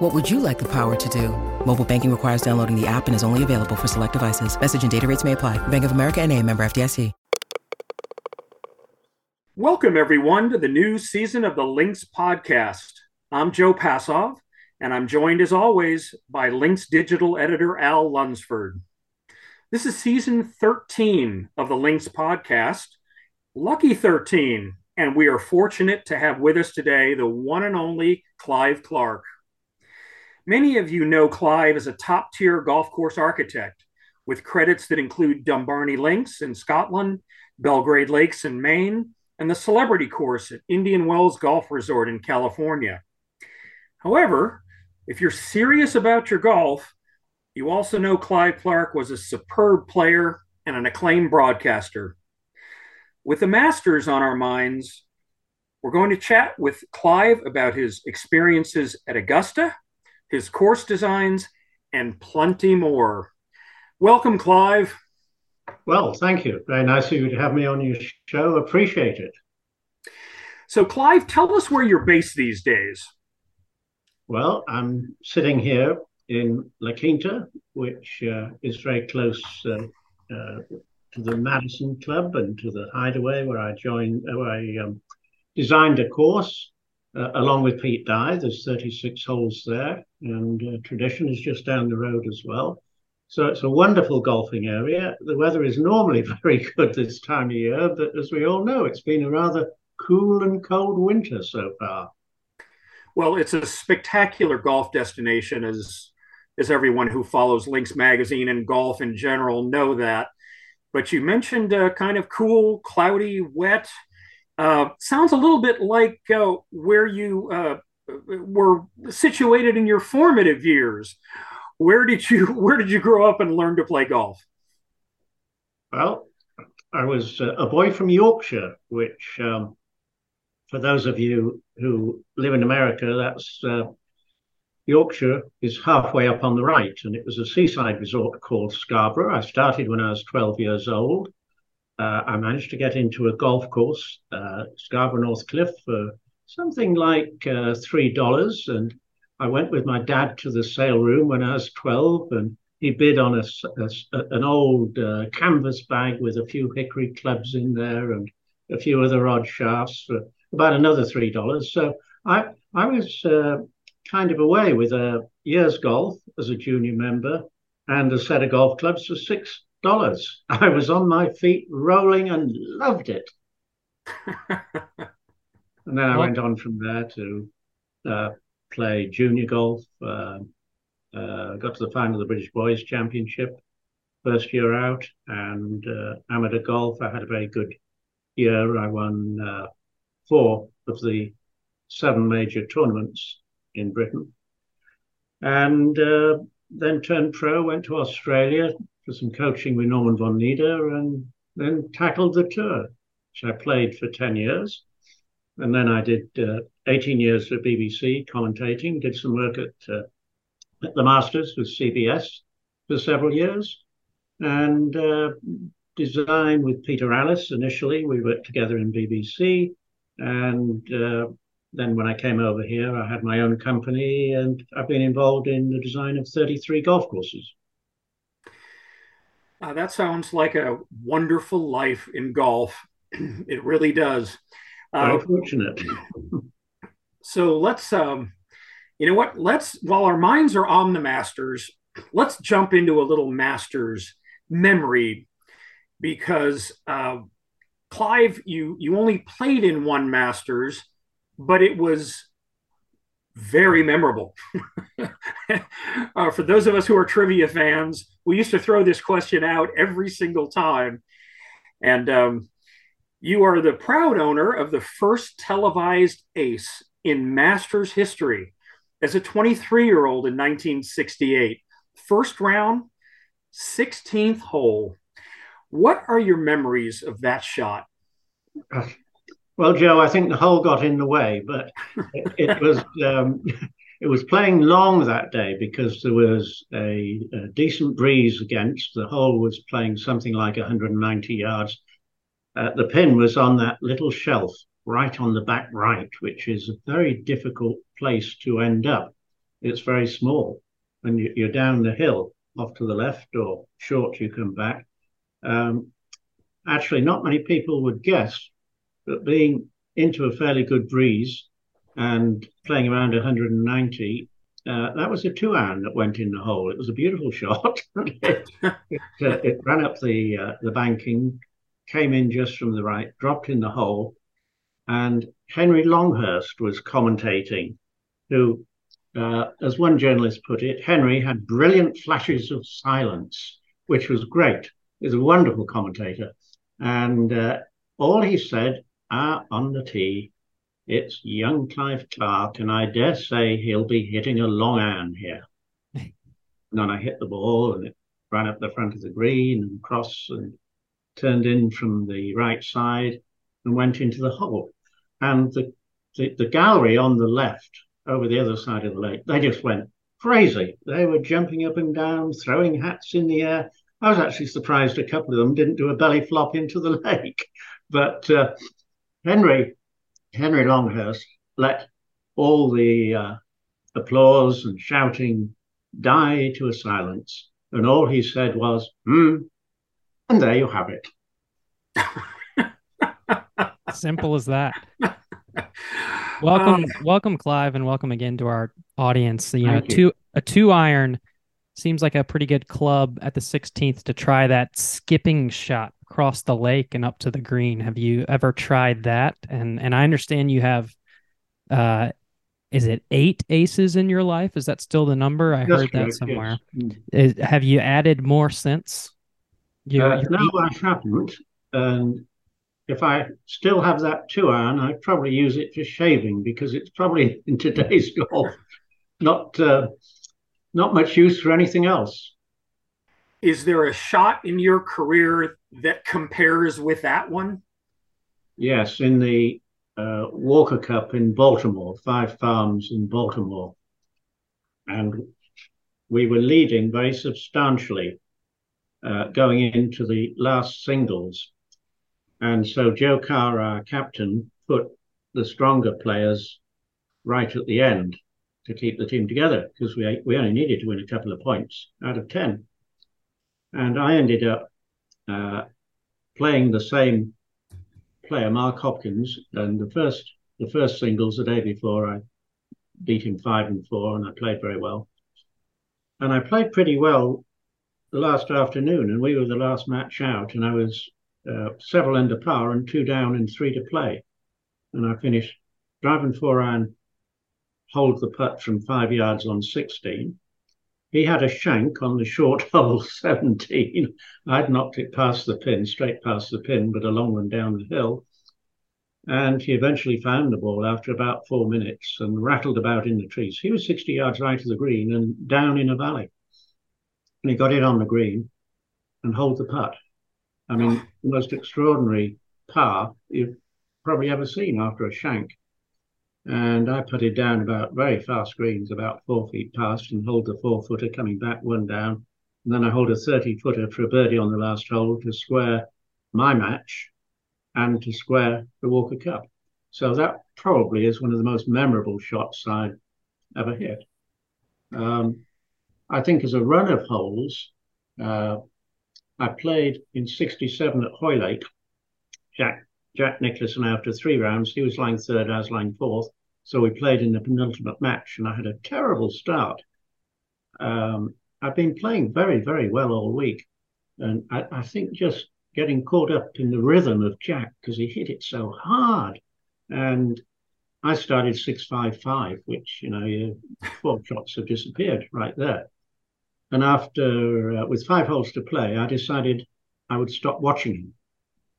What would you like the power to do? Mobile banking requires downloading the app and is only available for select devices. Message and data rates may apply. Bank of America and a member FDIC. Welcome, everyone, to the new season of the Links podcast. I'm Joe Passov, and I'm joined, as always, by Links digital editor Al Lunsford. This is season 13 of the Links podcast, Lucky 13, and we are fortunate to have with us today the one and only Clive Clark. Many of you know Clive as a top tier golf course architect with credits that include Dumbarnie Links in Scotland, Belgrade Lakes in Maine, and the Celebrity Course at Indian Wells Golf Resort in California. However, if you're serious about your golf, you also know Clive Clark was a superb player and an acclaimed broadcaster. With the Masters on our minds, we're going to chat with Clive about his experiences at Augusta, his course designs, and plenty more. Welcome, Clive. Well, thank you. Very nice of you to have me on your show. Appreciate it. So, Clive, tell us where you're based these days. Well, I'm sitting here in La Quinta, which uh, is very close uh, uh, to the Madison Club and to the Hideaway, where I joined, where I um, designed a course uh, along with Pete Dye. There's 36 holes there, and uh, Tradition is just down the road as well. So it's a wonderful golfing area. The weather is normally very good this time of year, but as we all know, it's been a rather cool and cold winter so far. Well, it's a spectacular golf destination, as as everyone who follows Links Magazine and golf in general know that. But you mentioned uh, kind of cool, cloudy, wet. Uh, sounds a little bit like uh, where you uh, were situated in your formative years where did you where did you grow up and learn to play golf? Well, I was a boy from Yorkshire, which, um, for those of you who live in America, that's uh, Yorkshire is halfway up on the right, and it was a seaside resort called Scarborough. I started when I was 12 years old. Uh, I managed to get into a golf course, uh, Scarborough North Cliff, for something like uh, three dollars, and I went with my dad to the sale room when I was 12 and he bid on a, a an old uh, canvas bag with a few hickory clubs in there and a few other odd shafts for about another three dollars. So I I was uh, kind of away with a year's golf as a junior member and a set of golf clubs for six dollars. I was on my feet rolling and loved it. and then I went on from there to uh, play junior golf. Uh, uh, got to the final of the British Boys Championship first year out, and uh, amateur golf. I had a very good year. I won uh, four of the seven major tournaments in Britain, and uh, then turned pro. Went to Australia for some coaching with Norman Von Nida, and then tackled the tour, which I played for ten years. And then I did uh, 18 years for BBC commentating, did some work at, uh, at the Masters with CBS for several years, and uh, design with Peter Alliss initially. We worked together in BBC. And uh, then when I came over here, I had my own company and I've been involved in the design of 33 golf courses. Uh, that sounds like a wonderful life in golf. it really does. Uh, fortunate. so let's, um, you know what? Let's while our minds are on the Masters, let's jump into a little Masters memory because uh, Clive, you you only played in one Masters, but it was very memorable. uh, for those of us who are trivia fans, we used to throw this question out every single time, and um, you are the proud owner of the first televised ace in Masters history as a 23 year old in 1968. First round, 16th hole. What are your memories of that shot? Well, Joe, I think the hole got in the way, but it, it was um, it was playing long that day because there was a, a, decent breeze against. The hole was playing something like 190 yards. Uh, the pin was on that little shelf right on the back right, which is a very difficult place to end up. It's very small, and you're down the hill off to the left or short you come back. Um, actually, not many people would guess that being into a fairly good breeze and playing around 190, uh, that was a two iron that went in the hole. It was a beautiful shot. it, uh, it, ran up the uh, the banking, came in just from the right, dropped in the hole, and Henry Longhurst was commentating, who, uh, as one journalist put it, Henry had brilliant flashes of silence, which was great. He was a wonderful commentator. And uh, all he said ah, on the tee, it's young Clive Clark, and I dare say he'll be hitting a long iron here. and then I hit the ball, and it ran up the front of the green and cross and turned in from the right side and went into the hole. And the, the, the gallery on the left, over the other side of the lake, they just went crazy. They were jumping up and down, throwing hats in the air. I was actually surprised a couple of them didn't do a belly flop into the lake. But uh, Henry Henry Longhurst let all the uh, applause and shouting die to a silence, and all he said was, "Hmm," and there you have it. Simple as that. welcome, um, welcome, Clive, and welcome again to our audience. You know, two a two iron seems like a pretty good club at the 16th to try that skipping shot across the lake and up to the green. Have you ever tried that? And and I understand you have uh is it eight aces in your life? Is that still the number? I That's heard that somewhere. Yes. Is, have you added more since? Your, uh, no, eight? I haven't. And if I still have that two iron, I'd probably use it for shaving because it's probably in today's golf not uh, not much use for anything else. Is there a shot in your career that compares with that one? Yes, in the uh, Walker Cup in Baltimore, Five Farms in Baltimore. And we were leading very substantially uh, going into the last singles. And so Joe Carr, our captain, put the stronger players right at the end to keep the team together because we, we only needed to win a couple of points out of 10. And I ended up uh, playing the same player, Mark Hopkins, and the first the first singles the day before I beat him five and four, and I played very well. And I played pretty well the last afternoon, and we were the last match out, and I was uh, several under par and two down and three to play, and I finished driving four iron, hold the putt from five yards on sixteen, he had a shank on the short hole 17. I'd knocked it past the pin, straight past the pin, but a long one down the hill. And he eventually found the ball after about four minutes and rattled about in the trees. He was 60 yards right of the green and down in a valley. And he got it on the green and hold the putt. I mean, the most extraordinary par you've probably ever seen after a shank and I put it down about very fast greens, about four feet past, and hold the four footer coming back one down. And then I hold a 30 footer for a birdie on the last hole to square my match and to square the Walker Cup. So that probably is one of the most memorable shots I've ever hit. Um, I think as a run of holes, uh, I played in 67 at Hoylake. Jack Jack Nicklaus after three rounds, he was lying third, I was lying fourth. So we played in the penultimate match, and I had a terrible start. Um, I've been playing very, very well all week. And I, I think just getting caught up in the rhythm of Jack because he hit it so hard. And I started 655, which, you know, your four shots have disappeared right there. And after, uh, with five holes to play, I decided I would stop watching him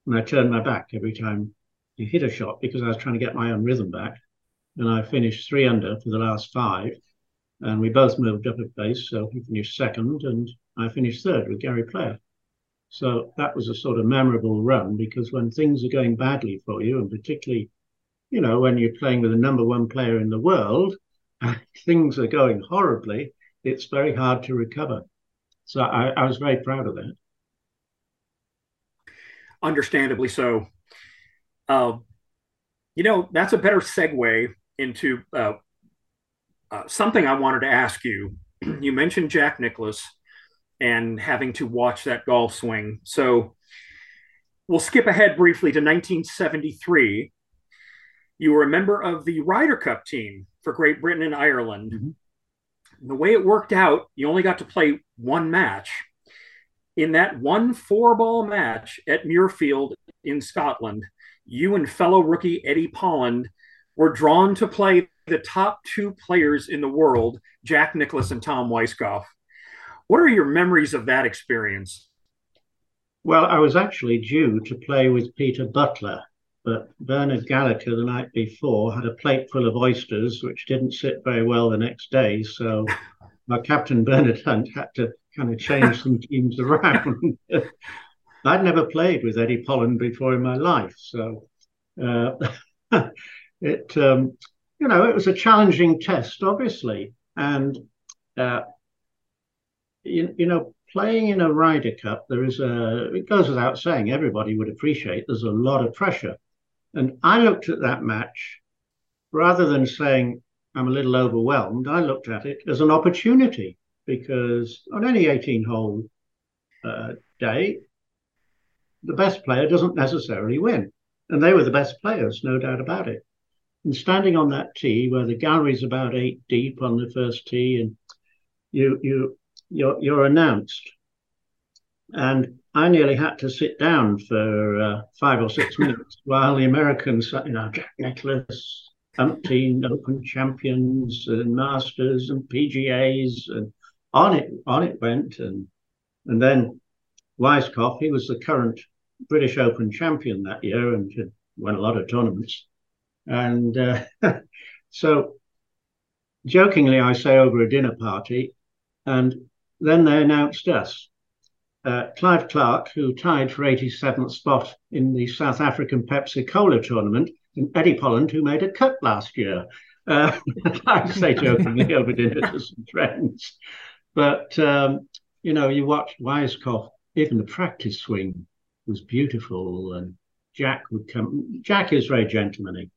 and I turned my back every time he hit a shot because I was trying to get my own rhythm back. And I finished three under for the last five. And we both moved up a place. So he finished second and I finished third with Gary Player. So that was a sort of memorable run because when things are going badly for you, and particularly, you know, when you're playing with the number one player in the world, and things are going horribly, it's very hard to recover. So I, I was very proud of that. Understandably so. Uh, you know, that's a better segue into uh, uh, something I wanted to ask you. you mentioned Jack Nicklaus and having to watch that golf swing. So we'll skip ahead briefly to 1973. You were a member of the Ryder Cup team for Great Britain and Ireland. Mm-hmm. The way it worked out, you only got to play one match. In that one four ball match at Muirfield in Scotland, you and fellow rookie Eddie Polland were drawn to play the top two players in the world, Jack Nicklaus and Tom Weiskopf. What are your memories of that experience? Well, I was actually due to play with Peter Butler, but Bernard Gallacher the night before had a plate full of oysters, which didn't sit very well the next day. So my captain, Bernard Hunt, had to kind of change some teams around. I'd never played with Eddie Polland before in my life. So uh, it, um, you know, it was a challenging test, obviously. And uh, you, you know, playing in a Ryder Cup, there is a, it goes without saying, everybody would appreciate there's a lot of pressure. And I looked at that match rather than saying I'm a little overwhelmed, I looked at it as an opportunity because on any 18 hole uh, day, the best player doesn't necessarily win. And they were the best players, no doubt about it. And standing on that tee where the gallery's about eight deep on the first tee, and you you you're, you're announced. And I nearly had to sit down for uh, five or six minutes while the Americans, you know, Jack Nicklaus, umpteen Open champions and Masters and PGAs, and on it on it went. And and then Weiskopf, he was the current British Open champion that year and had won a lot of tournaments. And uh, so, jokingly, I say over a dinner party, and then they announced us. Uh, Clive Clark, who tied for 87th spot in the South African Pepsi Cola tournament, and Eddie Polland, who made a cut last year. Uh, I say jokingly over dinner to some friends. But, um, you know, you watched Weiskopf, even the practice swing was beautiful. And Jack would come. Jack is very gentlemanly,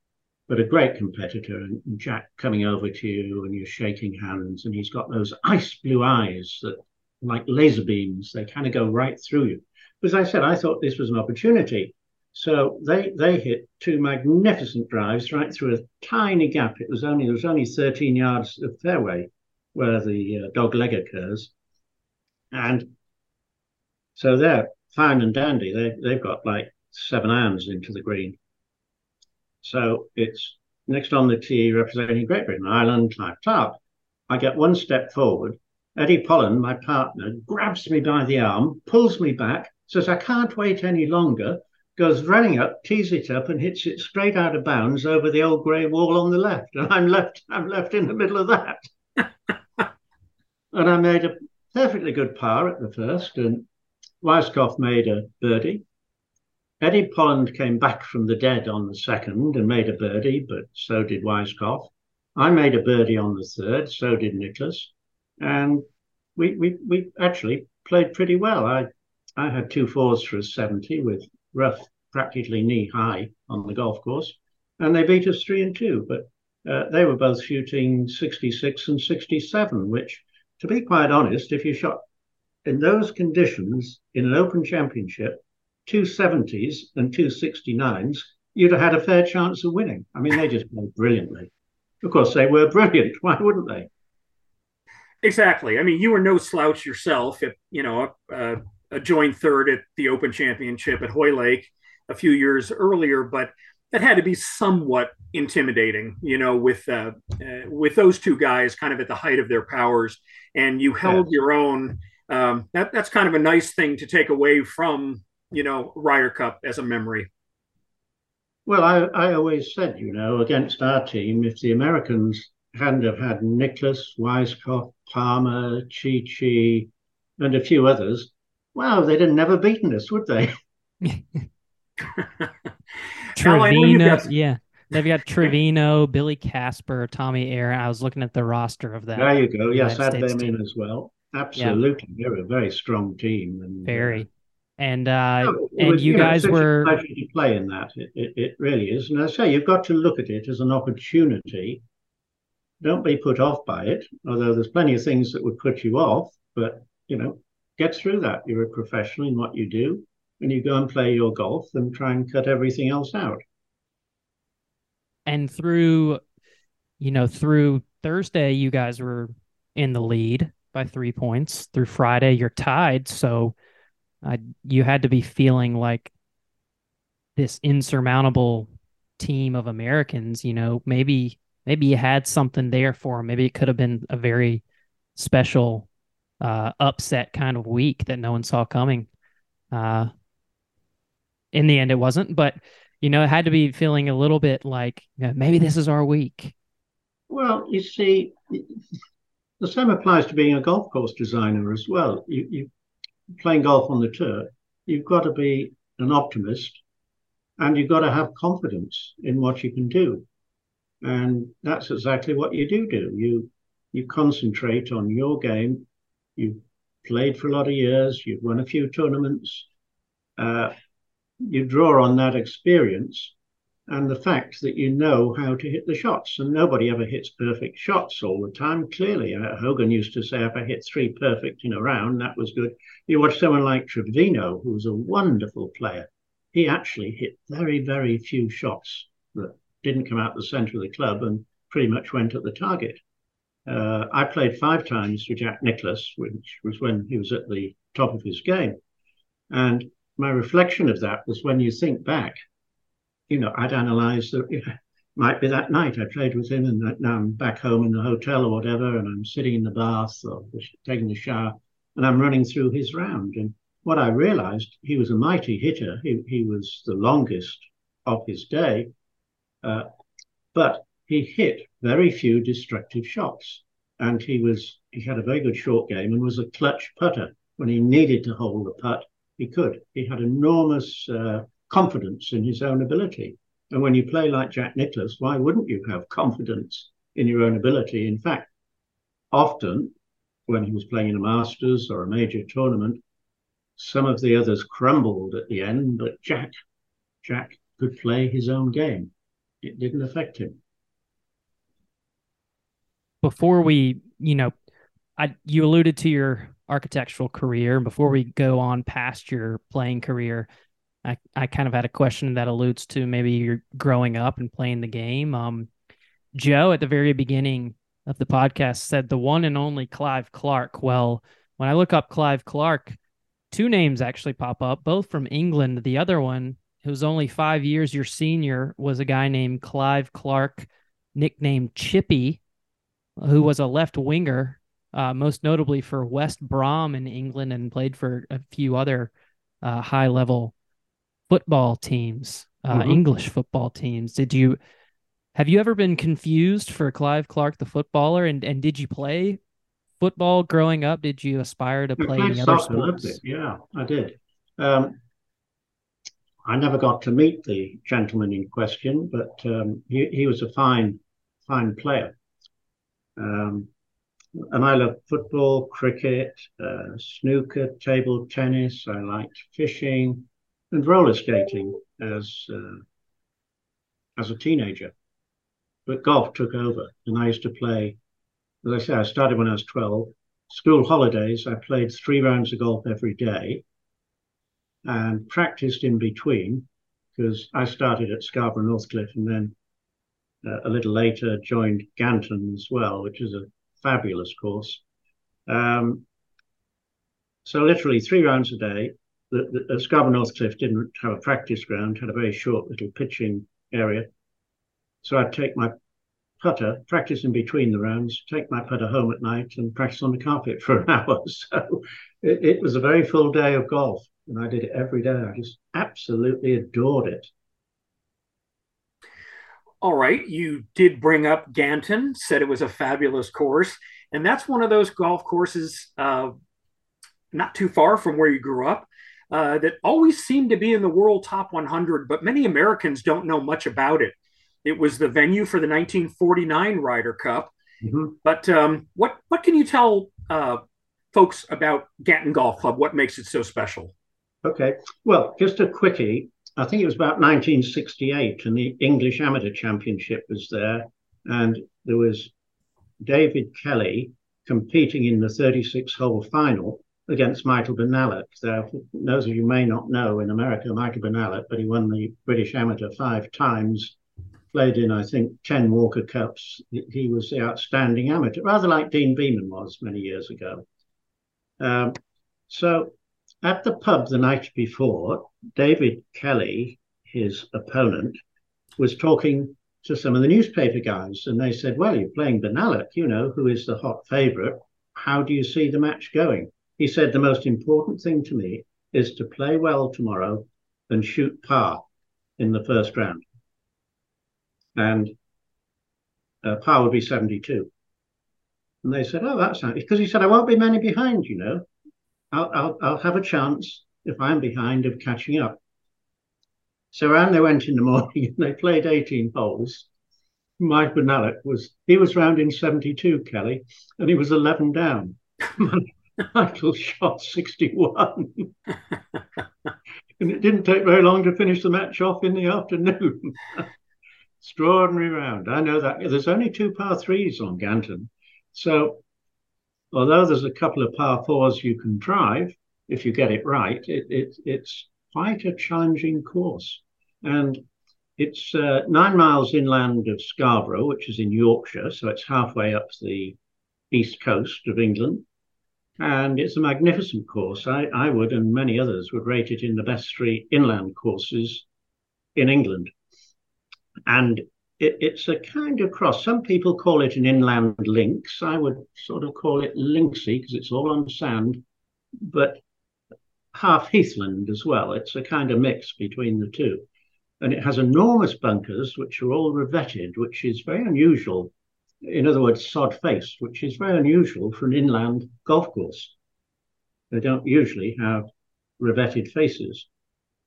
but a great competitor. And Jack coming over to you and you're shaking hands, and he's got those ice blue eyes that, like laser beams, they kind of go right through you. As I said, I thought this was an opportunity. So they they hit two magnificent drives right through a tiny gap. It was only there was only 13 yards of fairway where the uh, dog leg occurs, and so they're fine and dandy. They they've got like seven irons into the green, so it's next on the tee representing Great Britain, Ireland, Clive Clark. I get one step forward. Eddie Polland, my partner, grabs me by the arm, pulls me back, says, I can't wait any longer, goes running up, tees it up, and hits it straight out of bounds over the old grey wall on the left. And I'm left, I'm left in the middle of that. And I made a perfectly good par at the first, and Weiskopf made a birdie. Eddie Polland came back from the dead on the second and made a birdie, but so did Weiskopf. I made a birdie on the third, so did Nicklaus. And we, we, we actually played pretty well. I, I had two fours for a 70 with rough practically knee high on the golf course, and they beat us three and two. But uh, they were both shooting 66 and 67, which, to be quite honest, if you shot in those conditions in an open championship, two 70s and two 69s, you'd have had a fair chance of winning. I mean, they just played brilliantly. Of course, they were brilliant. Why wouldn't they? Exactly. I mean, you were no slouch yourself. At, you know, a, a joint third at the Open Championship at Hoylake a few years earlier, but that had to be somewhat intimidating. You know, with uh, uh, with those two guys kind of at the height of their powers, and you held your own. Um, that that's kind of a nice thing to take away from you know, Ryder Cup as a memory? Well, I, I always said, you know, against our team, if the Americans hadn't have had Nicklaus, Weiskopf, Palmer, Chi Chi, and a few others, wow, they'd have never beaten us, would they? Trevino, yeah. They've got Trevino, Billy Casper, Tommy Aaron. I was looking at the roster of that. There you go. Yes, add them team. in as well. Absolutely, yeah. they're a very strong team. And, uh, very. And uh, no, and was, you, you know, guys were to play in that. It, it, it really is. And I say you've got to look at it as an opportunity. Don't be put off by it. Although there's plenty of things that would put you off, but you know, get through that. You're a professional in what you do, and you go and play your golf and try and cut everything else out. And through, you know, through Thursday, you guys were in the lead by three points. Through Friday, you're tied. So uh, you had to be feeling like this insurmountable team of Americans. You know, maybe maybe you had something there for them. Maybe it could have been a very special uh, upset kind of week that no one saw coming. Uh, in the end, it wasn't, but you know, it had to be feeling a little bit like you know, maybe this is our week. Well, you see, the same applies to being a golf course designer as well. You, you playing golf on the tour, you've got to be an optimist, and you've got to have confidence in what you can do, and that's exactly what you do do. You you concentrate on your game. You've played for a lot of years. You've won a few tournaments. Uh, you draw on that experience and the fact that you know how to hit the shots. And nobody ever hits perfect shots all the time. Clearly, uh, Hogan used to say, if I hit three perfect in a round, that was good. You watch someone like Trevino, who was a wonderful player. He actually hit very, very few shots that didn't come out the center of the club and pretty much went at the target. Uh, I played five times for Jack Nicklaus, which was when he was at the top of his game. And my reflection of that was when you think back, you know, I'd analyze that you know, might be that night I played with him, and now I'm back home in the hotel or whatever, and I'm sitting in the bath or taking a shower, and I'm running through his round. And what I realized, he was a mighty hitter. He, he was the longest of his day, uh, but he hit very few destructive shots. And he was he had a very good short game and was a clutch putter when he needed to hold the putt he could. He had enormous uh, confidence in his own ability. And when you play like Jack Nicklaus, why wouldn't you have confidence in your own ability? In fact, often when he was playing in a Masters or a major tournament, some of the others crumbled at the end, but Jack, Jack could play his own game. It didn't affect him. Before we, you know, I you alluded to your architectural career. Before we go on past your playing career, I, I kind of had a question that alludes to maybe you're growing up and playing the game. Um, Joe at the very beginning of the podcast said the one and only Clive Clark. Well, when I look up Clive Clark, two names actually pop up, both from England. The other one, who was only five years your senior, was a guy named Clive Clark, nicknamed Chippy, who was a left winger uh, most notably for West Brom in England and played for a few other uh, high level football teams, uh, mm-hmm. English football teams. Did you have you ever been confused for Clive Clark, the footballer, and and did you play football growing up? Did you aspire to play any other sports? Yeah, I did. Um, I never got to meet the gentleman in question, but um, he, he was a fine, fine player. Um, and I love football, cricket, uh, snooker, table tennis. I liked fishing and roller skating as uh, as a teenager. But golf took over, and I used to play. As I say, I started when I was twelve. School holidays, I played three rounds of golf every day, and practiced in between because I started at Scarborough Northcliffe and then uh, a little later joined Ganton as well, which is a fabulous course. Um, so literally three rounds a day. The, the, Scarborough Northcliffe didn't have a practice ground, had a very short little pitching area. So I'd take my putter, practice in between the rounds, take my putter home at night and practice on the carpet for an hour. So it, it was a very full day of golf. And I did it every day. I just absolutely adored it. All right, you did bring up Ganton, said it was a fabulous course, and that's one of those golf courses uh, not too far from where you grew up uh, that always seemed to be in the world top 100, but many Americans don't know much about it. It was the venue for the 1949 Ryder Cup. Mm-hmm. But um, what what can you tell uh, folks about Ganton Golf Club? What makes it so special? Okay, well, just a quickie. I think it was about 1968, and the English Amateur Championship was there, and there was David Kelly competing in the 36-hole final against Michael Bonallack. So, those of you may not know, in America, Michael Bonallack, but he won the British Amateur five times played in, I think, 10 Walker Cups. He was the outstanding amateur, rather like Deane Beman was many years ago. Um, so at the pub the night before, David Kelly, his opponent, was talking to some of the newspaper guys, and they said, Well, you're playing Bonallack, you know, who is the hot favourite. How do you see the match going? He said, The most important thing to me is to play well tomorrow and shoot par in the first round and uh, par would be 72. And they said, oh, that's nice. Because he said, I won't be many behind, you know. I'll, I'll, I'll have a chance if I'm behind of catching up. So around they went in the morning and they played 18 holes. Mike Bonallack was, he was round in 72, Kelly, and he was 11 down. Michael shot 61. and it didn't take very long to finish the match off in the afternoon. Extraordinary round. I know that. There's only two par threes on Ganton. So, although there's a couple of par fours you can drive, if you get it right, it, it it's quite a challenging course. And it's uh, nine miles inland of Scarborough, which is in Yorkshire. So, it's halfway up the east coast of England. And it's a magnificent course. I, I would, and many others would rate it in the best three inland courses in England and it, it's a kind of cross. Some people call it an inland links. I would sort of call it linksy because it's all on sand, but half heathland as well. It's a kind of mix between the two. And it has enormous bunkers, which are all revetted, which is very unusual. In other words, sod faced, which is very unusual for an inland golf course. They don't usually have revetted faces.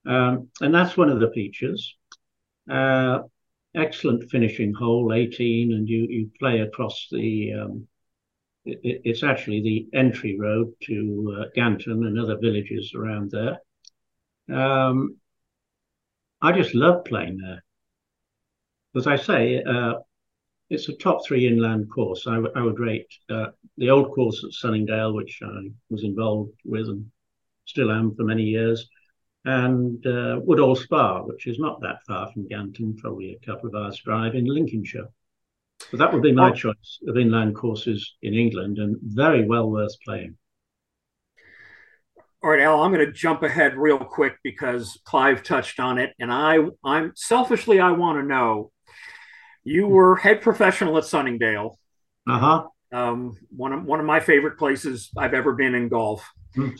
Um, and that's one of the features. Uh, excellent finishing hole, 18, and you, you play across the, um, it, it's actually the entry road to uh, Ganton and other villages around there. Um, I just love playing there. As I say, uh, it's a top three inland course. I, w- I would rate uh, the old course at Sunningdale, which I was involved with and still am for many years, and uh, Woodhall Spa, which is not that far from Ganton, probably a couple of hours' drive in Lincolnshire. But that would be my oh. choice of inland courses in England and very well worth playing. All right, Al, I'm going to jump ahead real quick because Clive touched on it. And I, I'm selfishly, I want to know you were head professional at Sunningdale. Uh huh. Um, one of one of my favorite places I've ever been in golf. Mm.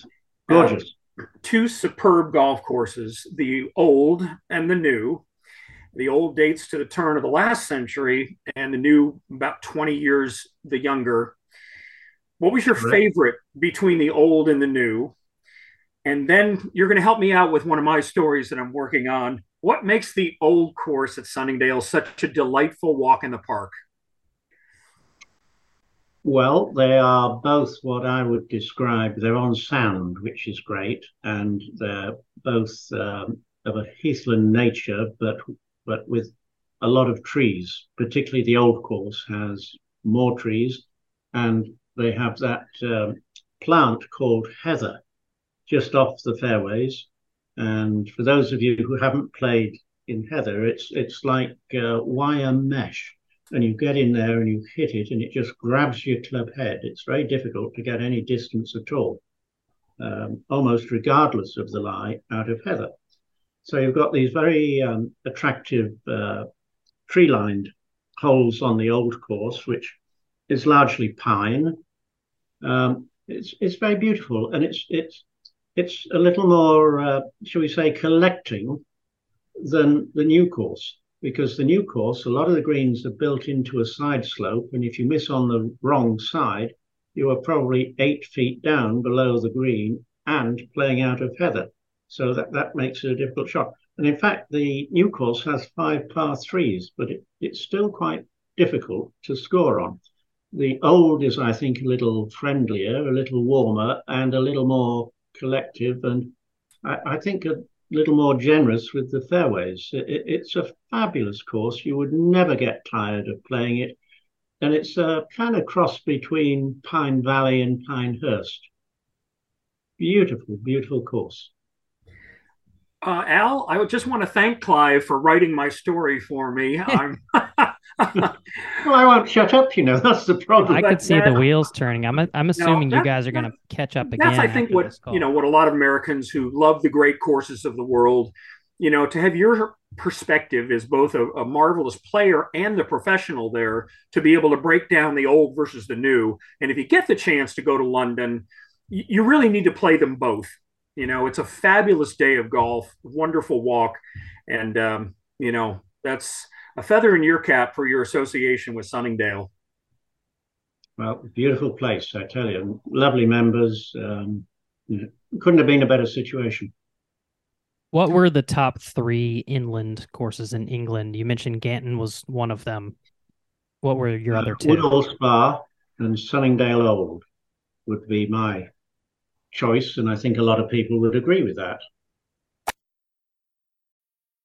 Gorgeous. Two superb golf courses, the old and the new. The old dates to the turn of the last century, and the new about 20 years the younger. What was your favorite between the old and the new? And then you're going to help me out with one of my stories that I'm working on. What makes the old course at Sunningdale such a delightful walk in the park? Well, they are both what I would describe. They're on sand, which is great, and they're both um, of a heathland nature, but but with a lot of trees. Particularly the old course has more trees, and they have that um, plant called heather just off the fairways. And for those of you who haven't played in heather, it's it's like uh, wire mesh and you get in there and you hit it and it just grabs your club head. It's very difficult to get any distance at all, um, almost regardless of the lie out of heather. So you've got these very um, attractive uh, tree lined holes on the old course, which is largely pine. Um, it's it's very beautiful and it's it's it's a little more, uh, shall we say, collecting than the new course because the new course, a lot of the greens are built into a side slope, and if you miss on the wrong side, you are probably eight feet down below the green and playing out of heather. So that, that makes it a difficult shot. And in fact, the new course has five par threes, but it, it's still quite difficult to score on. The old is, I think, a little friendlier, a little warmer, and a little more collective, and I, I think little more generous with the fairways. It, it's a fabulous course. You would never get tired of playing it. And it's a kind of cross between Pine Valley and Pinehurst. Beautiful, beautiful course. Uh, Al, I would just want to thank Clive for writing my story for me. I'm well, I won't shut up. You know, that's the problem. I could see the wheels turning. I'm I'm assuming no, that, you guys are going to catch up again. That's I think what you know what a lot of Americans who love the great courses of the world, you know, to have your perspective as both a, a marvelous player and the professional there to be able to break down the old versus the new. And if you get the chance to go to London, you, you really need to play them both. You know, it's a fabulous day of golf, wonderful walk, and um, you know that's a feather in your cap for your association with Sunningdale. Well, beautiful place, I tell you. Lovely members. Um, couldn't have been a better situation. What were the top three inland courses in England? You mentioned Ganton was one of them. What were your uh, other two? Woodhall Spa and Sunningdale Old would be my choice, and I think a lot of people would agree with that.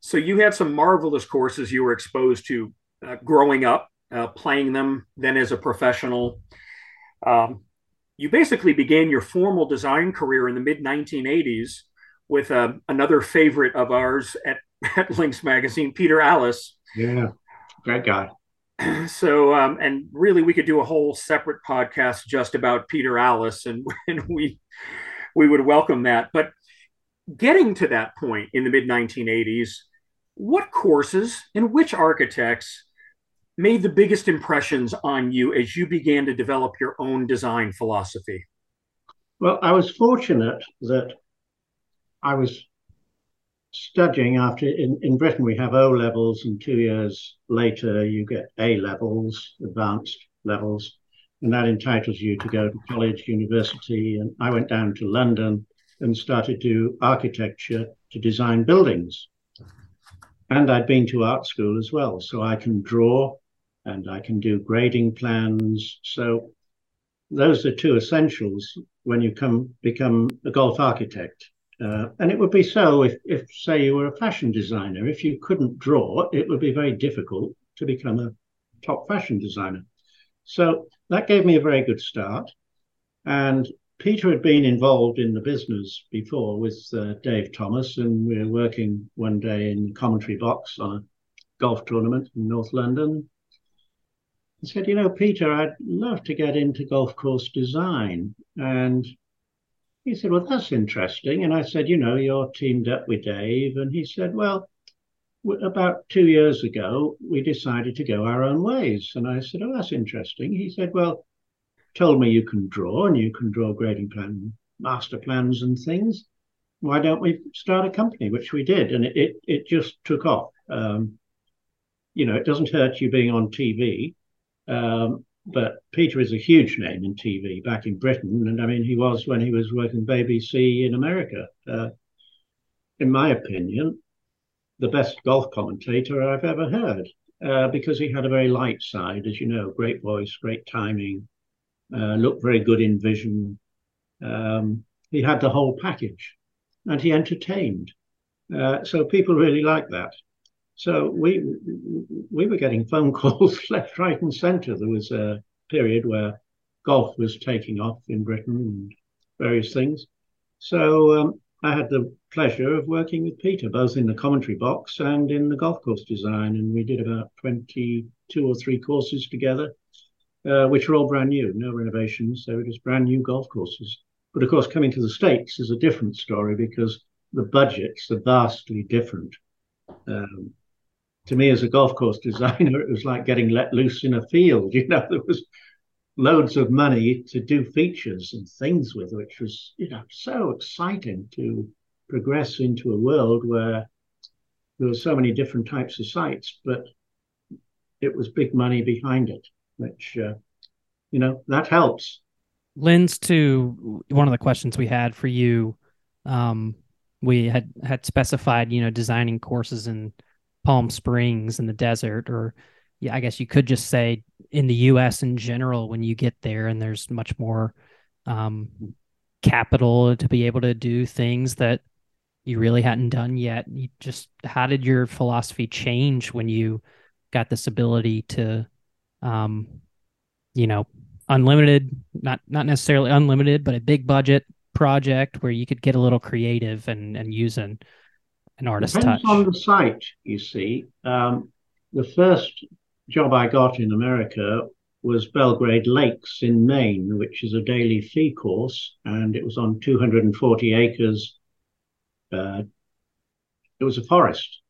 So you had some marvelous courses you were exposed to uh, growing up, uh, playing them, then as a professional. Um, you basically began your formal design career in the mid 1980s with uh, another favorite of ours at, at Links Magazine, Peter Alliss. Yeah, great guy. So, um, and really, we could do a whole separate podcast just about Peter Alliss, and, and we we would welcome that. But getting to that point in the mid 1980s, what courses and which architects made the biggest impressions on you as you began to develop your own design philosophy? Well, I was fortunate that I was studying after in, in Britain we have O levels and two years later you get A levels, advanced levels, and that entitles you to go to college, university. And I went down to London and started to architecture to design buildings. And I'd been to art school as well. So I can draw and I can do grading plans. So those are two essentials when you come become a golf architect. Uh, and it would be so if, if, say, you were a fashion designer. If you couldn't draw, it would be very difficult to become a top fashion designer. So that gave me a very good start. And Peter had been involved in the business before with uh, Dave Thomas, and we were working one day in the commentary box on a golf tournament in North London. He said, You know, Peter, I'd love to get into golf course design. And he said, Well, that's interesting. And I said, You know, you're teamed up with Dave. And he said, Well, about two years ago, we decided to go our own ways. And I said, Oh, that's interesting. He said, Well, told me you can draw and you can draw grading plan, master plans and things. Why don't we start a company? Which we did, and it it, it just took off. Um, you know, it doesn't hurt you being on TV, um, but Peter is a huge name in TV back in Britain, and I mean he was when he was working BBC in America. Uh, in my opinion, the best golf commentator I've ever heard. Uh, because he had a very light side, as you know, great voice, great timing, uh, looked very good in vision. Um, he had the whole package and he entertained. Uh, so people really liked that. So we we were getting phone calls left, right, and centre. There was a period where golf was taking off in Britain and various things. So um, I had the pleasure of working with Peter both in the commentary box and in the golf course design, and we did about twenty-two or three courses together uh, which are all brand new, no renovations. So were just brand new golf courses. But of course, coming to the States is a different story because the budgets are vastly different. Um, to me, as a golf course designer, it was like getting let loose in a field. You know, there was loads of money to do features and things with, which was, you know, so exciting to progress into a world where there were so many different types of sites, but it was big money behind it, which, uh, you know, that helps. Lends to one of the questions we had for you. Um, we had had specified, you know, designing courses in Palm Springs in the desert, or yeah, I guess you could just say in the U.S. in general when you get there, and there's much more um, capital to be able to do things that you really hadn't done yet. You just how did your philosophy change when you got this ability to, um, you know, unlimited, not not necessarily unlimited, but a big budget project where you could get a little creative and and use an an artist Depends touch. on the site, you see. Um, the first job I got in America was Belgrade Lakes in Maine, which is a daily fee course, and it was on 240 acres. Uh, it was a forest.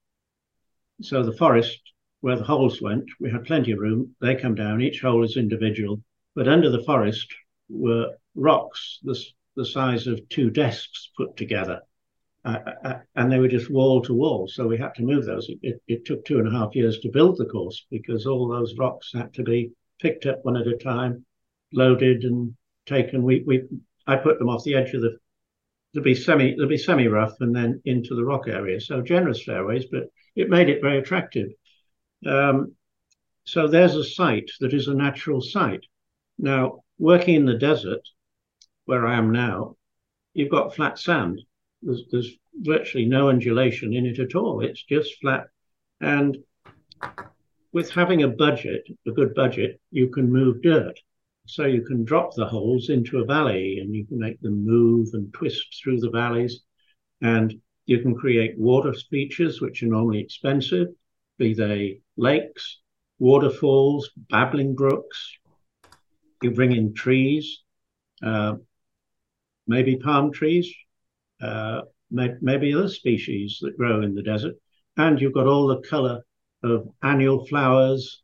So the forest where the holes went, we had plenty of room. They come down, each hole is individual, but under the forest were rocks the, the size of two desks put together. Uh, uh, and they were just wall to wall. So we had to move those. It, it, it, took two and a half years to build the course because all those rocks had to be picked up one at a time, loaded and taken. We, we I put them off the edge of the to be semi to be semi rough and then into the rock area. So generous fairways, but it made it very attractive. Um, so there's a site that is a natural site. Now, working in the desert, where I am now, you've got flat sand. There's, there's virtually no undulation in it at all. It's just flat. And with having a budget, a good budget, you can move dirt. So you can drop the holes into a valley and you can make them move and twist through the valleys. And you can create water features, which are normally expensive be they lakes, waterfalls, babbling brooks. You bring in trees, uh, maybe palm trees, uh, may, maybe other species that grow in the desert. And you've got all the color of annual flowers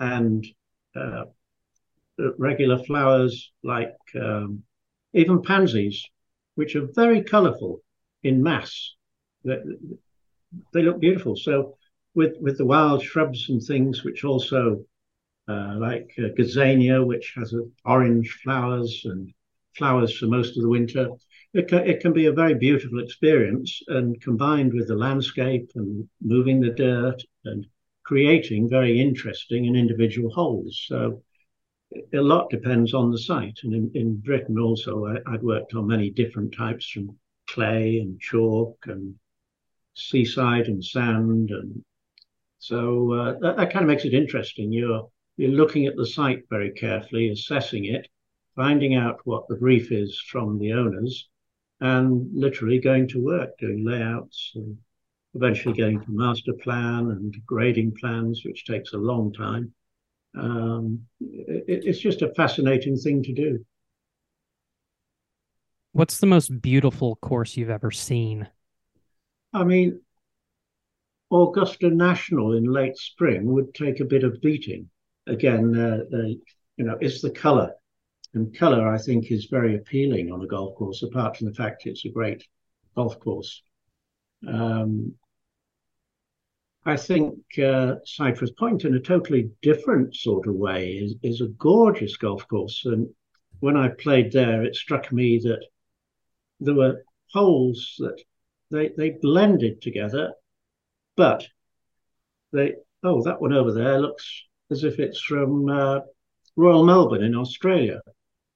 and uh, regular flowers like um, even pansies, which are very colorful in mass. They, they look beautiful. So with with the wild shrubs and things, which also uh, like uh, gazania, which has orange flowers and flowers for most of the winter. It can, it can be a very beautiful experience, and combined with the landscape and moving the dirt and creating very interesting and individual holes. So a lot depends on the site. And in, in Britain also, I, would worked on many different types from clay and chalk and seaside and sand and so uh, that, that kind of makes it interesting. You're you're looking at the site very carefully, assessing it, finding out what the brief is from the owners, and literally going to work, doing layouts, and eventually getting to master plan and grading plans, which takes a long time. Um, it, it's just a fascinating thing to do. What's the most beautiful course you've ever seen? I mean, Augusta National in late spring would take a bit of beating. Again, uh, uh, you know, it's the color. And color, I think, is very appealing on a golf course, apart from the fact it's a great golf course. Um, I think uh, Cypress Point, in a totally different sort of way, is, is a gorgeous golf course. And when I played there, it struck me that there were holes that they, they blended together but they, oh, that one over there looks as if it's from uh, Royal Melbourne in Australia.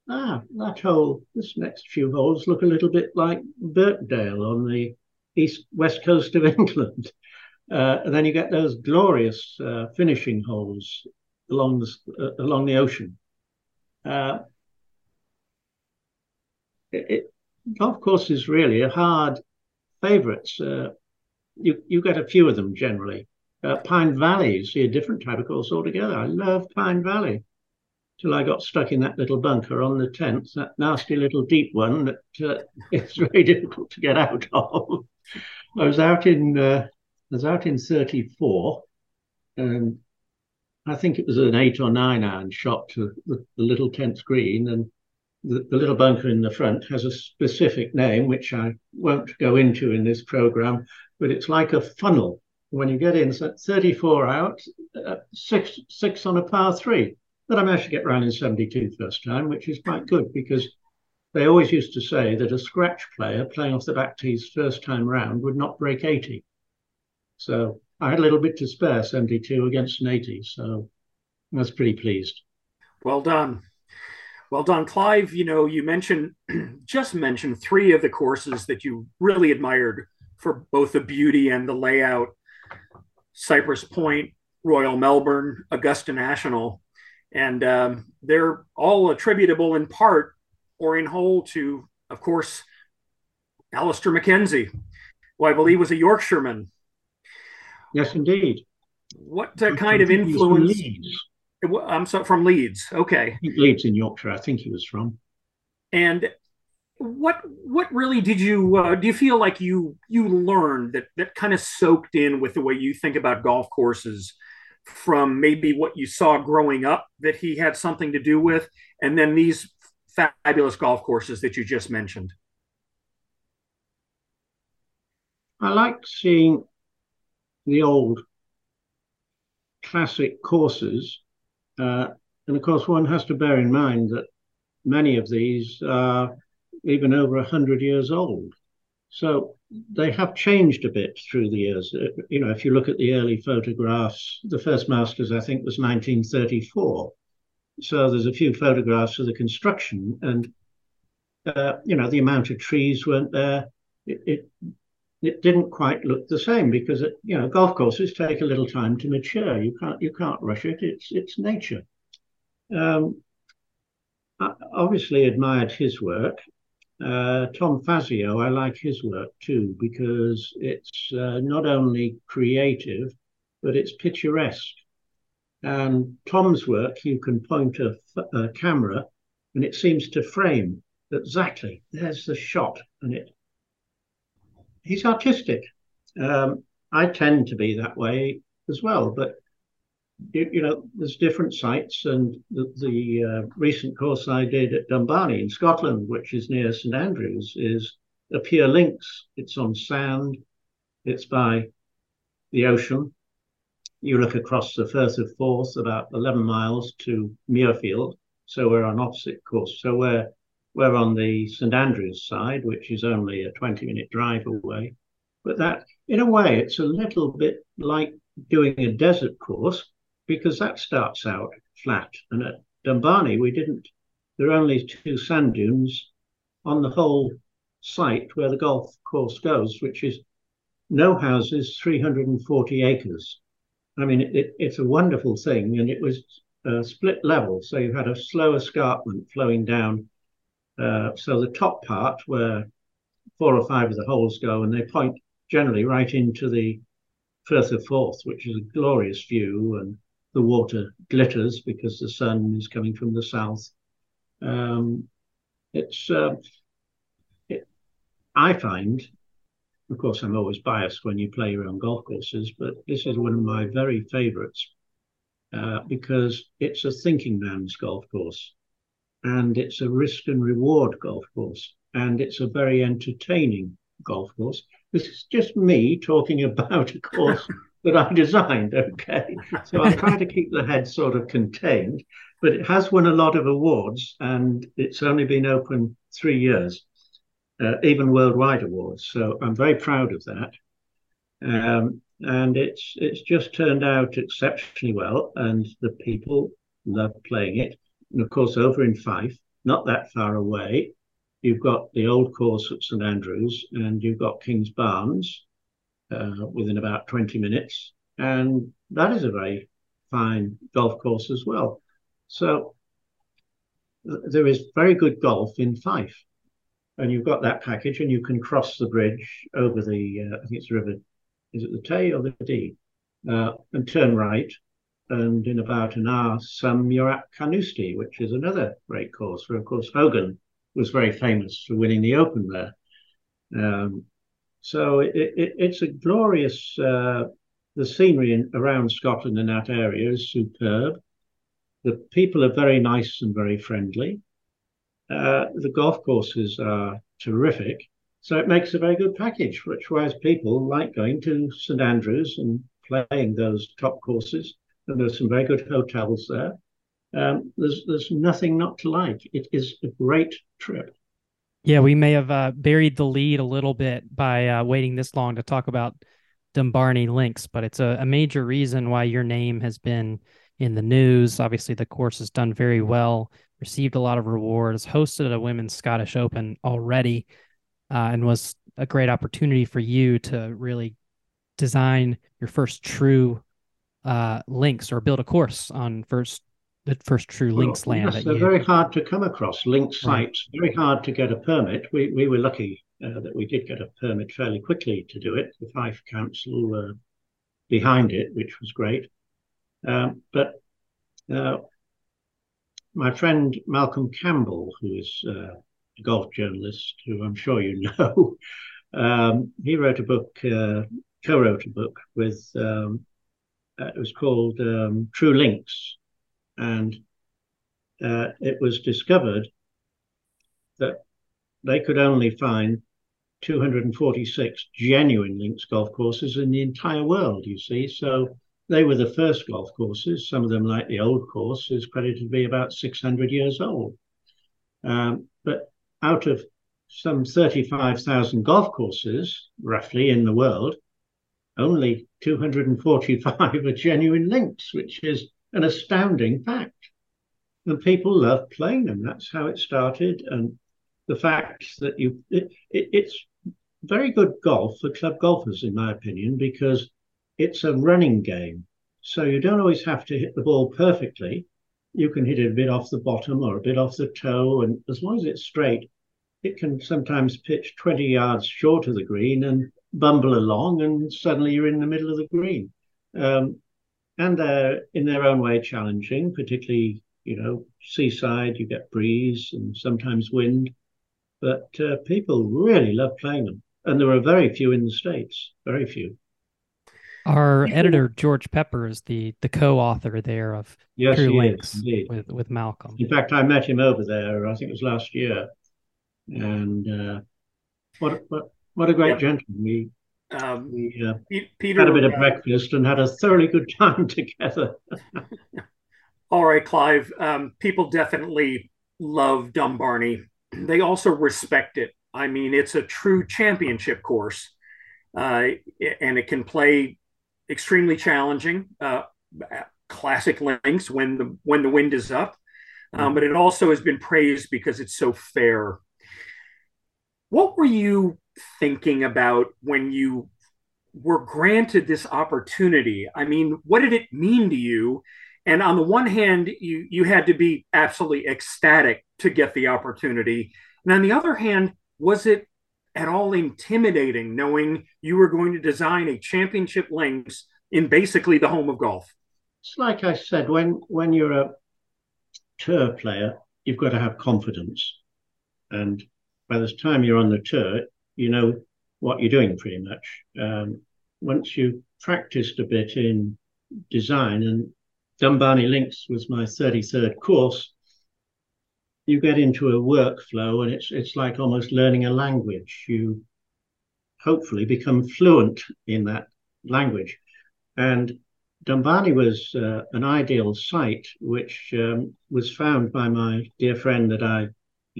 Ah, that hole, this next few holes look a little bit like Birkdale on the east west coast of England. Uh, and then you get those glorious uh, finishing holes along the uh, along the ocean. Uh, it, it, golf course is really a hard favourites. You you get a few of them generally. Uh, Pine Valley, you see a different type of course altogether. I love Pine Valley. till I got stuck in that little bunker on the 10th, that nasty little deep one that uh, it's very difficult to get out of. I was out in uh, I was out in 34, and I think it was an eight or nine iron shot to the, the little 10th green, and the, the, little bunker in the front has a specific name which I won't go into in this program, but it's like a funnel. When you get in, so 34 out, uh, six six on a par three but I managed to get round in 72 first time, which is quite good because they always used to say that a scratch player playing off the back tees first time round would not break 80. So I had a little bit to spare 72 against an 80. So I was pretty pleased. Well done. Well done, Clive. You know, you mentioned just mentioned three of the courses that you really admired for both the beauty and the layout Cypress Point, Royal Melbourne, Augusta National and um, they're all attributable in part or in whole to, of course, Alister MacKenzie, who I believe was a Yorkshireman. Yes, indeed. What uh, kind of influence? I'm so from Leeds. Okay, Leeds in Yorkshire. I think he was from. And what what really did you uh, do? You feel like you you learned that that kind of soaked in with the way you think about golf courses from maybe what you saw growing up that he had something to do with, and then these fabulous golf courses that you just mentioned? I like seeing the old classic courses. Uh, and of course, one has to bear in mind that many of these are even over 100 years old. So they have changed a bit through the years. Uh, you know, if you look at the early photographs, the first Masters, I think, was 1934. So there's a few photographs of the construction, and uh, you know, the amount of trees weren't there. It, it, it didn't quite look the same because it, you know golf courses take a little time to mature. You can't you can't rush it. It's it's nature. Um, I obviously admired his work, uh, Tom Fazio, I like his work too because it's uh, not only creative, but it's picturesque. And Tom's work, you can point a, camera and it seems to frame exactly. There's the shot, and it. He's artistic. Um, I tend to be that way as well, but you, you know, there's different sites, and the, the uh, recent course I did at Dumbarnie in Scotland, which is near St Andrews, is a Pier Links. It's on sand. It's by the ocean. You look across the Firth of Forth, about 11 miles to Muirfield. So we're on opposite course. So we're we're on the St Andrews side, which is only a 20 minute drive away. But that, in a way, it's a little bit like doing a desert course because that starts out flat. And at Dumbarnie, we didn't, there are only two sand dunes on the whole site where the golf course goes, which is no houses, 340 acres. I mean, it, it's a wonderful thing. And it was a split level. So you had a slow escarpment flowing down. Uh, so the top part where four or five of the holes go, and they point generally right into the Firth of Forth, which is a glorious view. And the water glitters because the sun is coming from the south. Um, it's, uh, it, I find, of course, I'm always biased when you play around golf courses, but this is one of my very favorites uh, because it's a thinking man's golf course and it's a risk and reward golf course and it's a very entertaining golf course. This is just me talking about a course that I designed. Okay, so I try to keep the head sort of contained, but it has won a lot of awards, and it's only been open three years, uh, even worldwide awards. So I'm very proud of that. Um, and it's it's just turned out exceptionally well, and the people love playing it. And of course, over in Fife, not that far away, you've got the old course at St Andrews, and you've got King's Kingsbarns, uh, within about 20 minutes. And that is a very fine golf course as well. So th- there is very good golf in Fife. And you've got that package, and you can cross the bridge over the, uh, I think it's the river, is it the Tay or the Dee, uh, and turn right. and in about an hour, some you're at Carnoustie, which is another great course. Where of course Hogan was very famous for winning the Open there. Um, so it, it, it's a glorious. Uh, the scenery in, around Scotland in that area is superb. The people are very nice and very friendly. Uh, the golf courses are terrific. So it makes a very good package, which why people like going to St Andrews and playing those top courses. And there's some very good hotels there. Um, there's there's nothing not to like. It is a great trip. Yeah, we may have uh, buried the lead a little bit by uh, waiting this long to talk about Dumbarnie Links, but it's a, a major reason why your name has been in the news. Obviously, the course has done very well, received a lot of rewards, hosted a women's Scottish Open already, uh, and was a great opportunity for you to really design your first true uh, links or build a course on first the first true well, links land. Yes, they're very hard to come across. Link sites, right. very hard to get a permit. We we were lucky uh, that we did get a permit fairly quickly to do it. The Fife Council were behind it, which was great. Um, but uh, my friend Malcolm Campbell, who is uh, a golf journalist, who I'm sure you know, um, he wrote a book, uh, co-wrote a book with. Um, uh, it was called um, True Links, and it was discovered that they could only find 246 genuine links golf courses in the entire world, you see. So they were the first golf courses. Some of them, like the old course, is credited to be about 600 years old. Um, but out of some 35,000 golf courses, roughly, in the world, only 245 are genuine links, which is an astounding fact. And people love playing them. That's how it started. And the fact that you it, it, it's very good golf for club golfers, in my opinion, because it's a running game. So you don't always have to hit the ball perfectly. You can hit it a bit off the bottom or a bit off the toe, and as long as it's straight, it can sometimes pitch 20 yards short of the green and bumble along, and suddenly you're in the middle of the green. Um, and they're in their own way challenging, particularly you know seaside. You get breeze and sometimes wind, but uh, people really love playing them, and there are very few in the states, very few. Our editor George Pepper is the the co-author there of yes, True Links is, with with Malcolm. In fact, I met him over there. I think it was last year, and uh, what what what a great yep. gentleman. We um, we uh, Peter, had a bit of breakfast and had a thoroughly good time together. All right, Clive. Um, people definitely love Dumbarnie they also respect it. I mean, it's a true championship course, uh, and it can play extremely challenging, uh, classic links when the when the wind is up. Um, but it also has been praised because it's so fair. What were you thinking about when you were granted this opportunity? I mean, what did it mean to you? And on the one hand, you you had to be absolutely ecstatic to get the opportunity. And on the other hand, was it at all intimidating knowing you were going to design a championship links in basically the home of golf? It's like I said, when when you're a tour player, you've got to have confidence. And by the time you're on the tour, you know what you're doing pretty much. Um, once you've practiced a bit in design, and Dumbarnie Links was my 33rd course, you get into a workflow and it's it's like almost learning a language. You hopefully become fluent in that language. And Dumbarnie was uh, an ideal site, which um, was found by my dear friend that I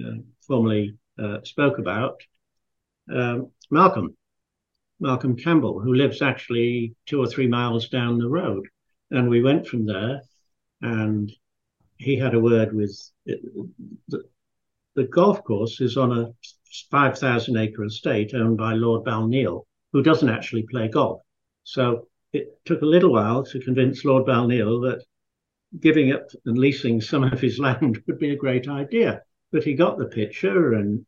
uh, formerly uh, spoke about, um, Malcolm, Malcolm Campbell, who lives actually two or three miles down the road. And we went from there and he had a word with the, the golf course is on a 5,000 acre estate owned by Lord Balniel, who doesn't actually play golf. So it took a little while to convince Lord Balniel that giving up and leasing some of his land would be a great idea. But he got the picture and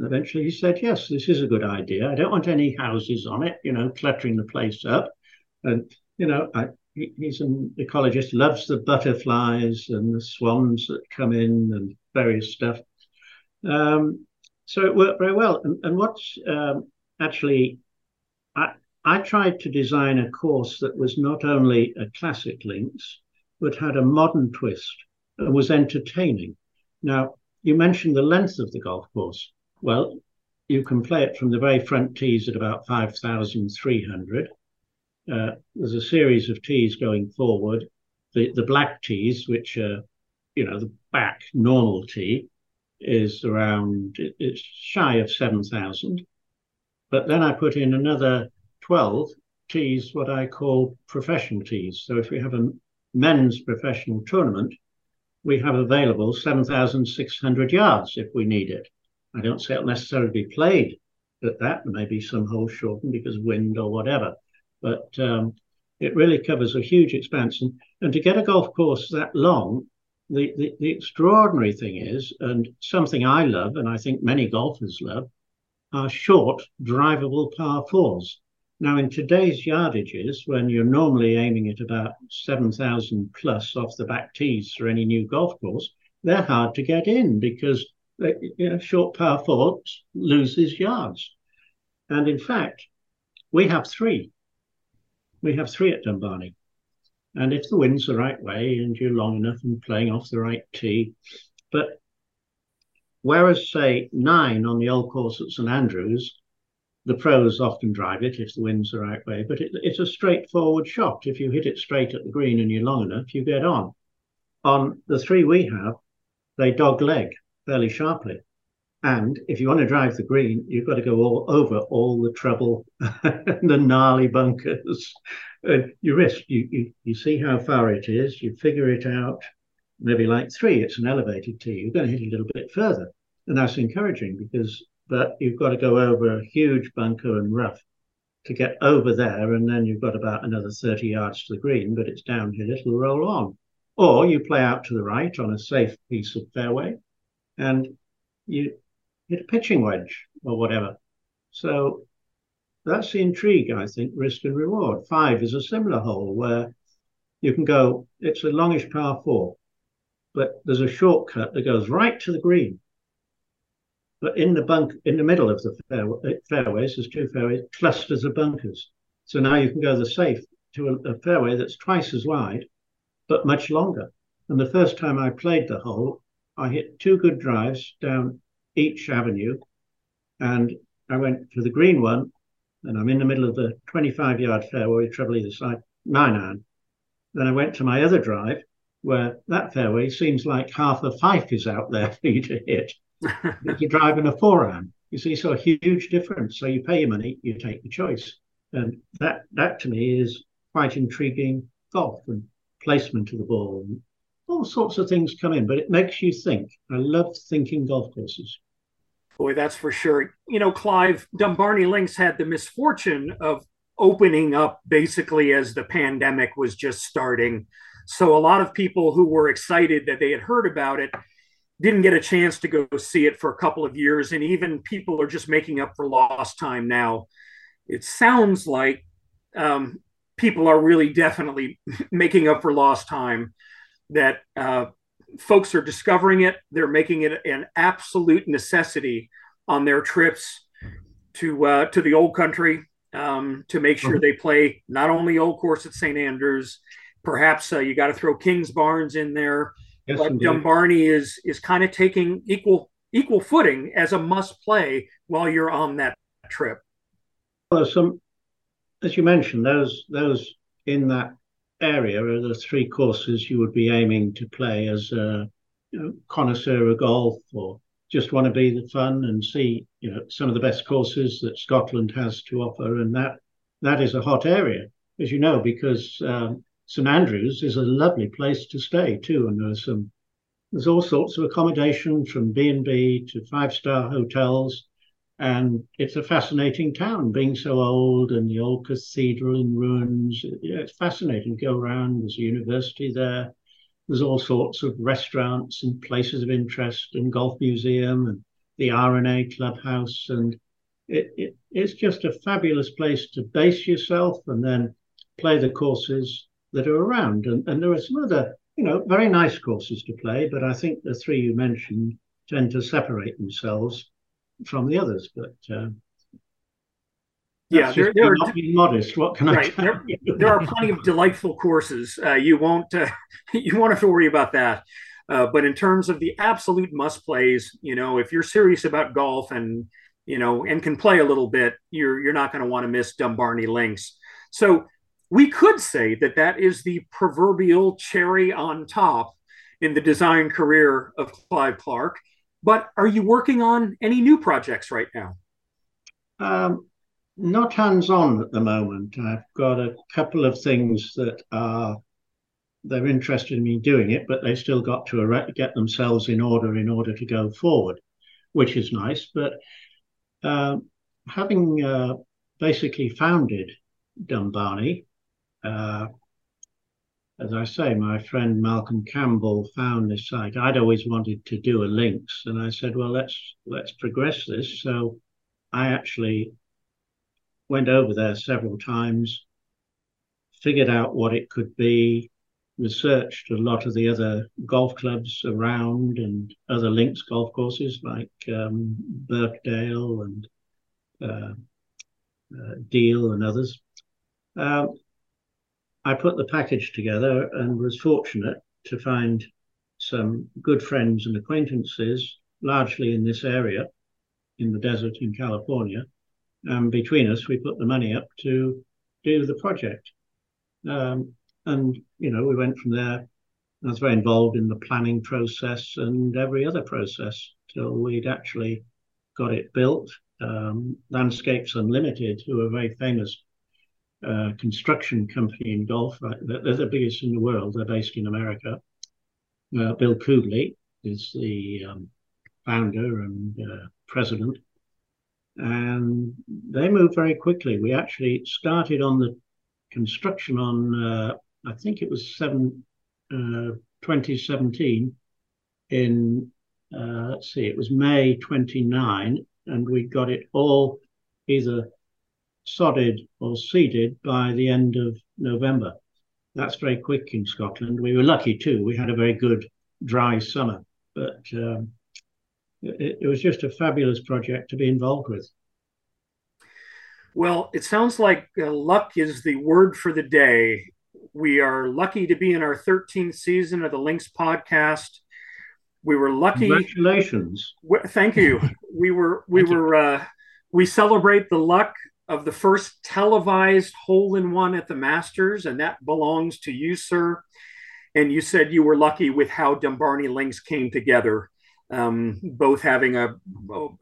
eventually he said, Yes, this is a good idea. I don't want any houses on it, you know, cluttering the place up. And, you know, I, he, he's an ecologist, loves the butterflies and the swans that come in and various stuff. Um, so it worked very well. And, and what's um, actually, I, I tried to design a course that was not only a classic links, but had a modern twist and was entertaining. Now, you mentioned the length of the golf course. Well, you can play it from the very front tees at about 5,300. Uh, there's a series of tees going forward. The, the black tees, which are, you know, the back normal tee, is around, it's shy of 7,000. But then I put in another 12 tees, what I call professional tees. So if we have a men's professional tournament, we have available 7,600 yards if we need it. I don't say it'll necessarily be played at that. There may be some holes shortened because wind or whatever, but um, it really covers a huge expanse. And, and to get a golf course that long, the, the, the extraordinary thing is, and something I love, and I think many golfers love, are short, drivable par fours. Now, in today's yardages, when you're normally aiming at about 7,000 plus off the back tees for any new golf course, they're hard to get in because you know, short par four loses yards. And in fact, we have three. We have three at Dumbarnie. And if the wind's the right way and you're long enough and playing off the right tee, but whereas, say, nine on the old course at St Andrews, the pros often drive it if the wind's the right way, but it, it's a straightforward shot. If you hit it straight at the green and you're long enough, you get on. On the three we have, they dog leg fairly sharply. And if you want to drive the green, you've got to go all over all the trouble, the gnarly bunkers. And you risk, you, you, you see how far it is, you figure it out. Maybe like three, it's an elevated tee. You're going to hit a little bit further. And that's encouraging because but you've got to go over a huge bunker and rough to get over there, and then you've got about another 30 yards to the green, but it's downhill, it'll roll on. Or you play out to the right on a safe piece of fairway and you hit a pitching wedge or whatever. So that's the intrigue, I think, risk and reward. Five is a similar hole where you can go, it's a longish par four, but there's a shortcut that goes right to the green but in the bunk, in the middle of the fairway, uh, fairways, there's two fairways, clusters of bunkers. So now you can go the safe to a, a fairway that's twice as wide, but much longer. And the first time I played the hole, I hit two good drives down each avenue, and I went for the green one, and I'm in the middle of the 25 yard fairway, treble either side, nine iron. Then I went to my other drive, where that fairway seems like half a fife is out there for you to hit you're driving a four iron. You see, so a huge difference. So you pay your money, you take the choice, and that that to me is quite intriguing golf and placement of the ball and all sorts of things come in. But it makes you think. I love thinking golf courses. Boy, that's for sure. You know, Clive Dumbarnie Links had the misfortune of opening up basically as the pandemic was just starting. So a lot of people who were excited that they had heard about it didn't get a chance to go see it for a couple of years, and even people are just making up for lost time now. It sounds like um, people are really definitely making up for lost time. That uh, folks are discovering it, they're making it an absolute necessity on their trips to uh, to the old country um, to make sure mm-hmm. they play not only old course at St Andrews, perhaps uh, you got to throw King's Kingsbarns in there Yes, but Dumbarnie is is kind of taking equal equal footing as a must play while you're on that trip. Well, some, as you mentioned, those those in that area are the three courses you would be aiming to play as a you know, connoisseur of golf or just want to be the fun and see you know some of the best courses that Scotland has to offer, and that that is a hot area, as you know, because um, St Andrews is a lovely place to stay too, and there's some there's all sorts of accommodation from B and B to five star hotels, and it's a fascinating town, being so old and the old cathedral in ruins. Yeah, it's fascinating to go around. There's a university there. There's all sorts of restaurants and places of interest and golf museum and the R&A clubhouse and it, it, it's just a fabulous place to base yourself and then play the courses that are around. And, and there are some other, you know, very nice courses to play, but I think the three you mentioned tend to separate themselves from the others. But uh, yeah, there, there are not being modest. What can right. I? There, there, are plenty of delightful courses. Uh, you won't uh, you won't have to worry about that. Uh, but in terms of the absolute must plays, you know, if you're serious about golf and you know and can play a little bit, you're you're not going to want to miss Dumbarnie Links. So we could say that that is the proverbial cherry on top in the design career of Clive Clark. But are you working on any new projects right now? Um, not hands on at the moment. I've got a couple of things that are they're interested in me doing it, but they still got to get themselves in order in order to go forward, which is nice. But uh, having uh, basically founded Dumbarnie, uh, as I say, my friend Malcolm Campbell found this site. I'd always wanted to do a links, and I said, "Well, let's let's progress this." So I actually went over there several times, figured out what it could be, researched a lot of the other golf clubs around and other links golf courses like um, Birkdale and uh, uh, Deal and others. Um, I put the package together and was fortunate to find some good friends and acquaintances, largely in this area, in the desert in California, and between us, we put the money up to do the project. Um, and, you know, we went from there. I was very involved in the planning process and every other process till we'd actually got it built. Um, Landscapes Unlimited, who are very famous construction company in golf, right? they're the biggest in the world. They're based in America. Uh, Bill Kubly is the um, founder and uh, president and they moved very quickly. We actually started on the construction on, uh, I think it was seven, uh, 2017 in, uh, let's see, it was May 29, and we got it all either sodded or seeded by the end of November. That's very quick in Scotland. We were lucky too. We had a very good dry summer, but um, it, it was just a fabulous project to be involved with. Well, it sounds like uh, luck is the word for the day. We are lucky to be in our 13th season of the Links podcast. We were lucky. Congratulations! thank you. We were we thank were uh, we celebrate the luck of the first televised hole in one at the Masters, and that belongs to you, sir. And you said you were lucky with how Dumbarnie Links came together um, both having a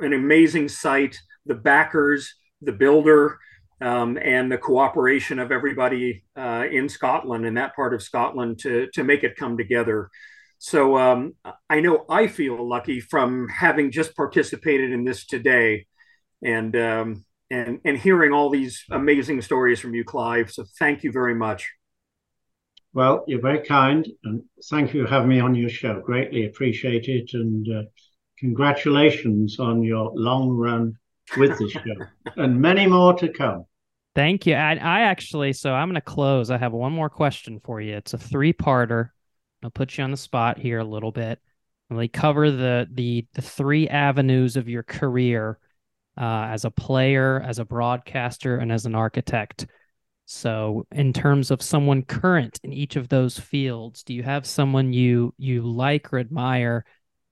an amazing site, the backers, the builder, um, and the cooperation of everybody uh, in Scotland in that part of Scotland to to make it come together. So um, I know I feel lucky from having just participated in this today, and um, and and hearing all these amazing stories from you, Clive. So thank you very much. Well, you're very kind, and thank you for having me on your show. Greatly appreciate it, and uh, congratulations on your long run with the show, and many more to come. Thank you. I, I actually, so I'm going to close. I have one more question for you. It's a three-parter. I'll put you on the spot here a little bit. Really cover the the the three avenues of your career uh, as a player, as a broadcaster, and as an architect. So, in terms of someone current in each of those fields, do you have someone you you like or admire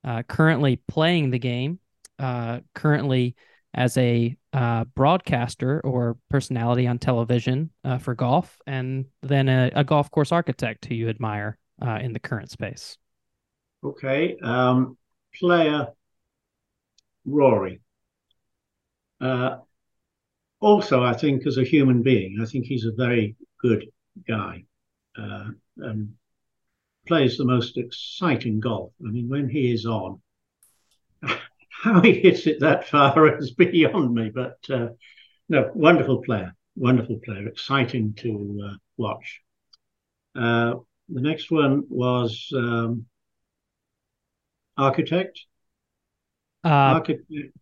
uh, currently playing the game, uh, currently as a uh, broadcaster or personality on television uh, for golf, and then a, a, golf course architect who you admire uh, in the current space? Okay, um, player Rory. Uh, also, I think as a human being, I think he's a very good guy uh, and plays the most exciting golf. I mean, when he is on, how he hits it that far is beyond me. But uh, no, wonderful player, wonderful player, exciting to uh, watch. Uh, the next one was um, architect. Uh,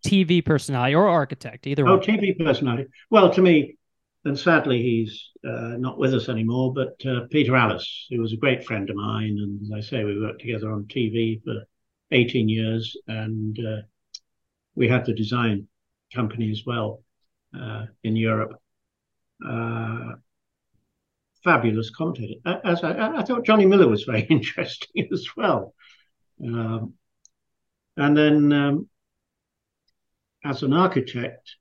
TV personality or architect, either oh, way. TV personality. Well, to me, and sadly, he's uh, not with us anymore. But uh, Peter Alliss, who was a great friend of mine, and as I say, we worked together on TV for 18 years, and uh, we had the design company as well uh, in Europe. Uh, fabulous commentator. As I, I, thought, Johnny Miller was very interesting as well. Um, and then, um, as an architect,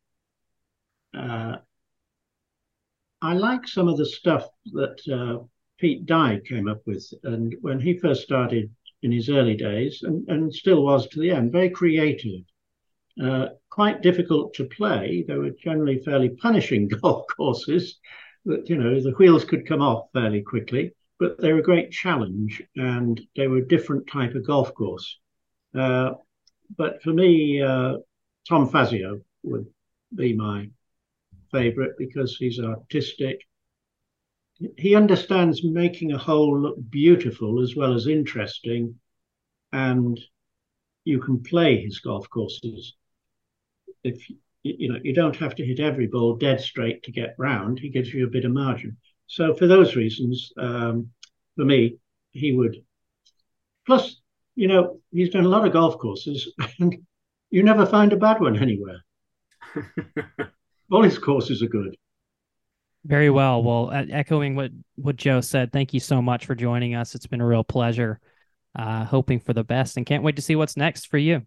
uh, I like some of the stuff that uh, Pete Dye came up with. And when he first started in his early days, and, and still was to the end, very creative, uh, quite difficult to play. They were generally fairly punishing golf courses that, you know, the wheels could come off fairly quickly, but they were a great challenge and they were a different type of golf course. Uh, but for me, uh, Tom Fazio would be my favorite because he's artistic. He understands making a hole look beautiful as well as interesting, and you can play his golf courses. If you know, you don't have to hit every ball dead straight to get round. He gives you a bit of margin. So for those reasons, um, for me, he would. Plus, you know, he's done a lot of golf courses, and you never find a bad one anywhere. All his courses are good. Very well. Well, echoing what what Joe said, thank you so much for joining us. It's been a real pleasure. Uh, hoping for the best, and can't wait to see what's next for you.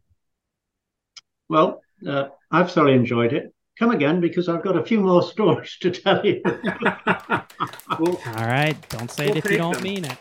Well, uh, I've thoroughly enjoyed it. Come again because I've got a few more stories to tell you. All right, don't say we'll it if you don't them. mean it.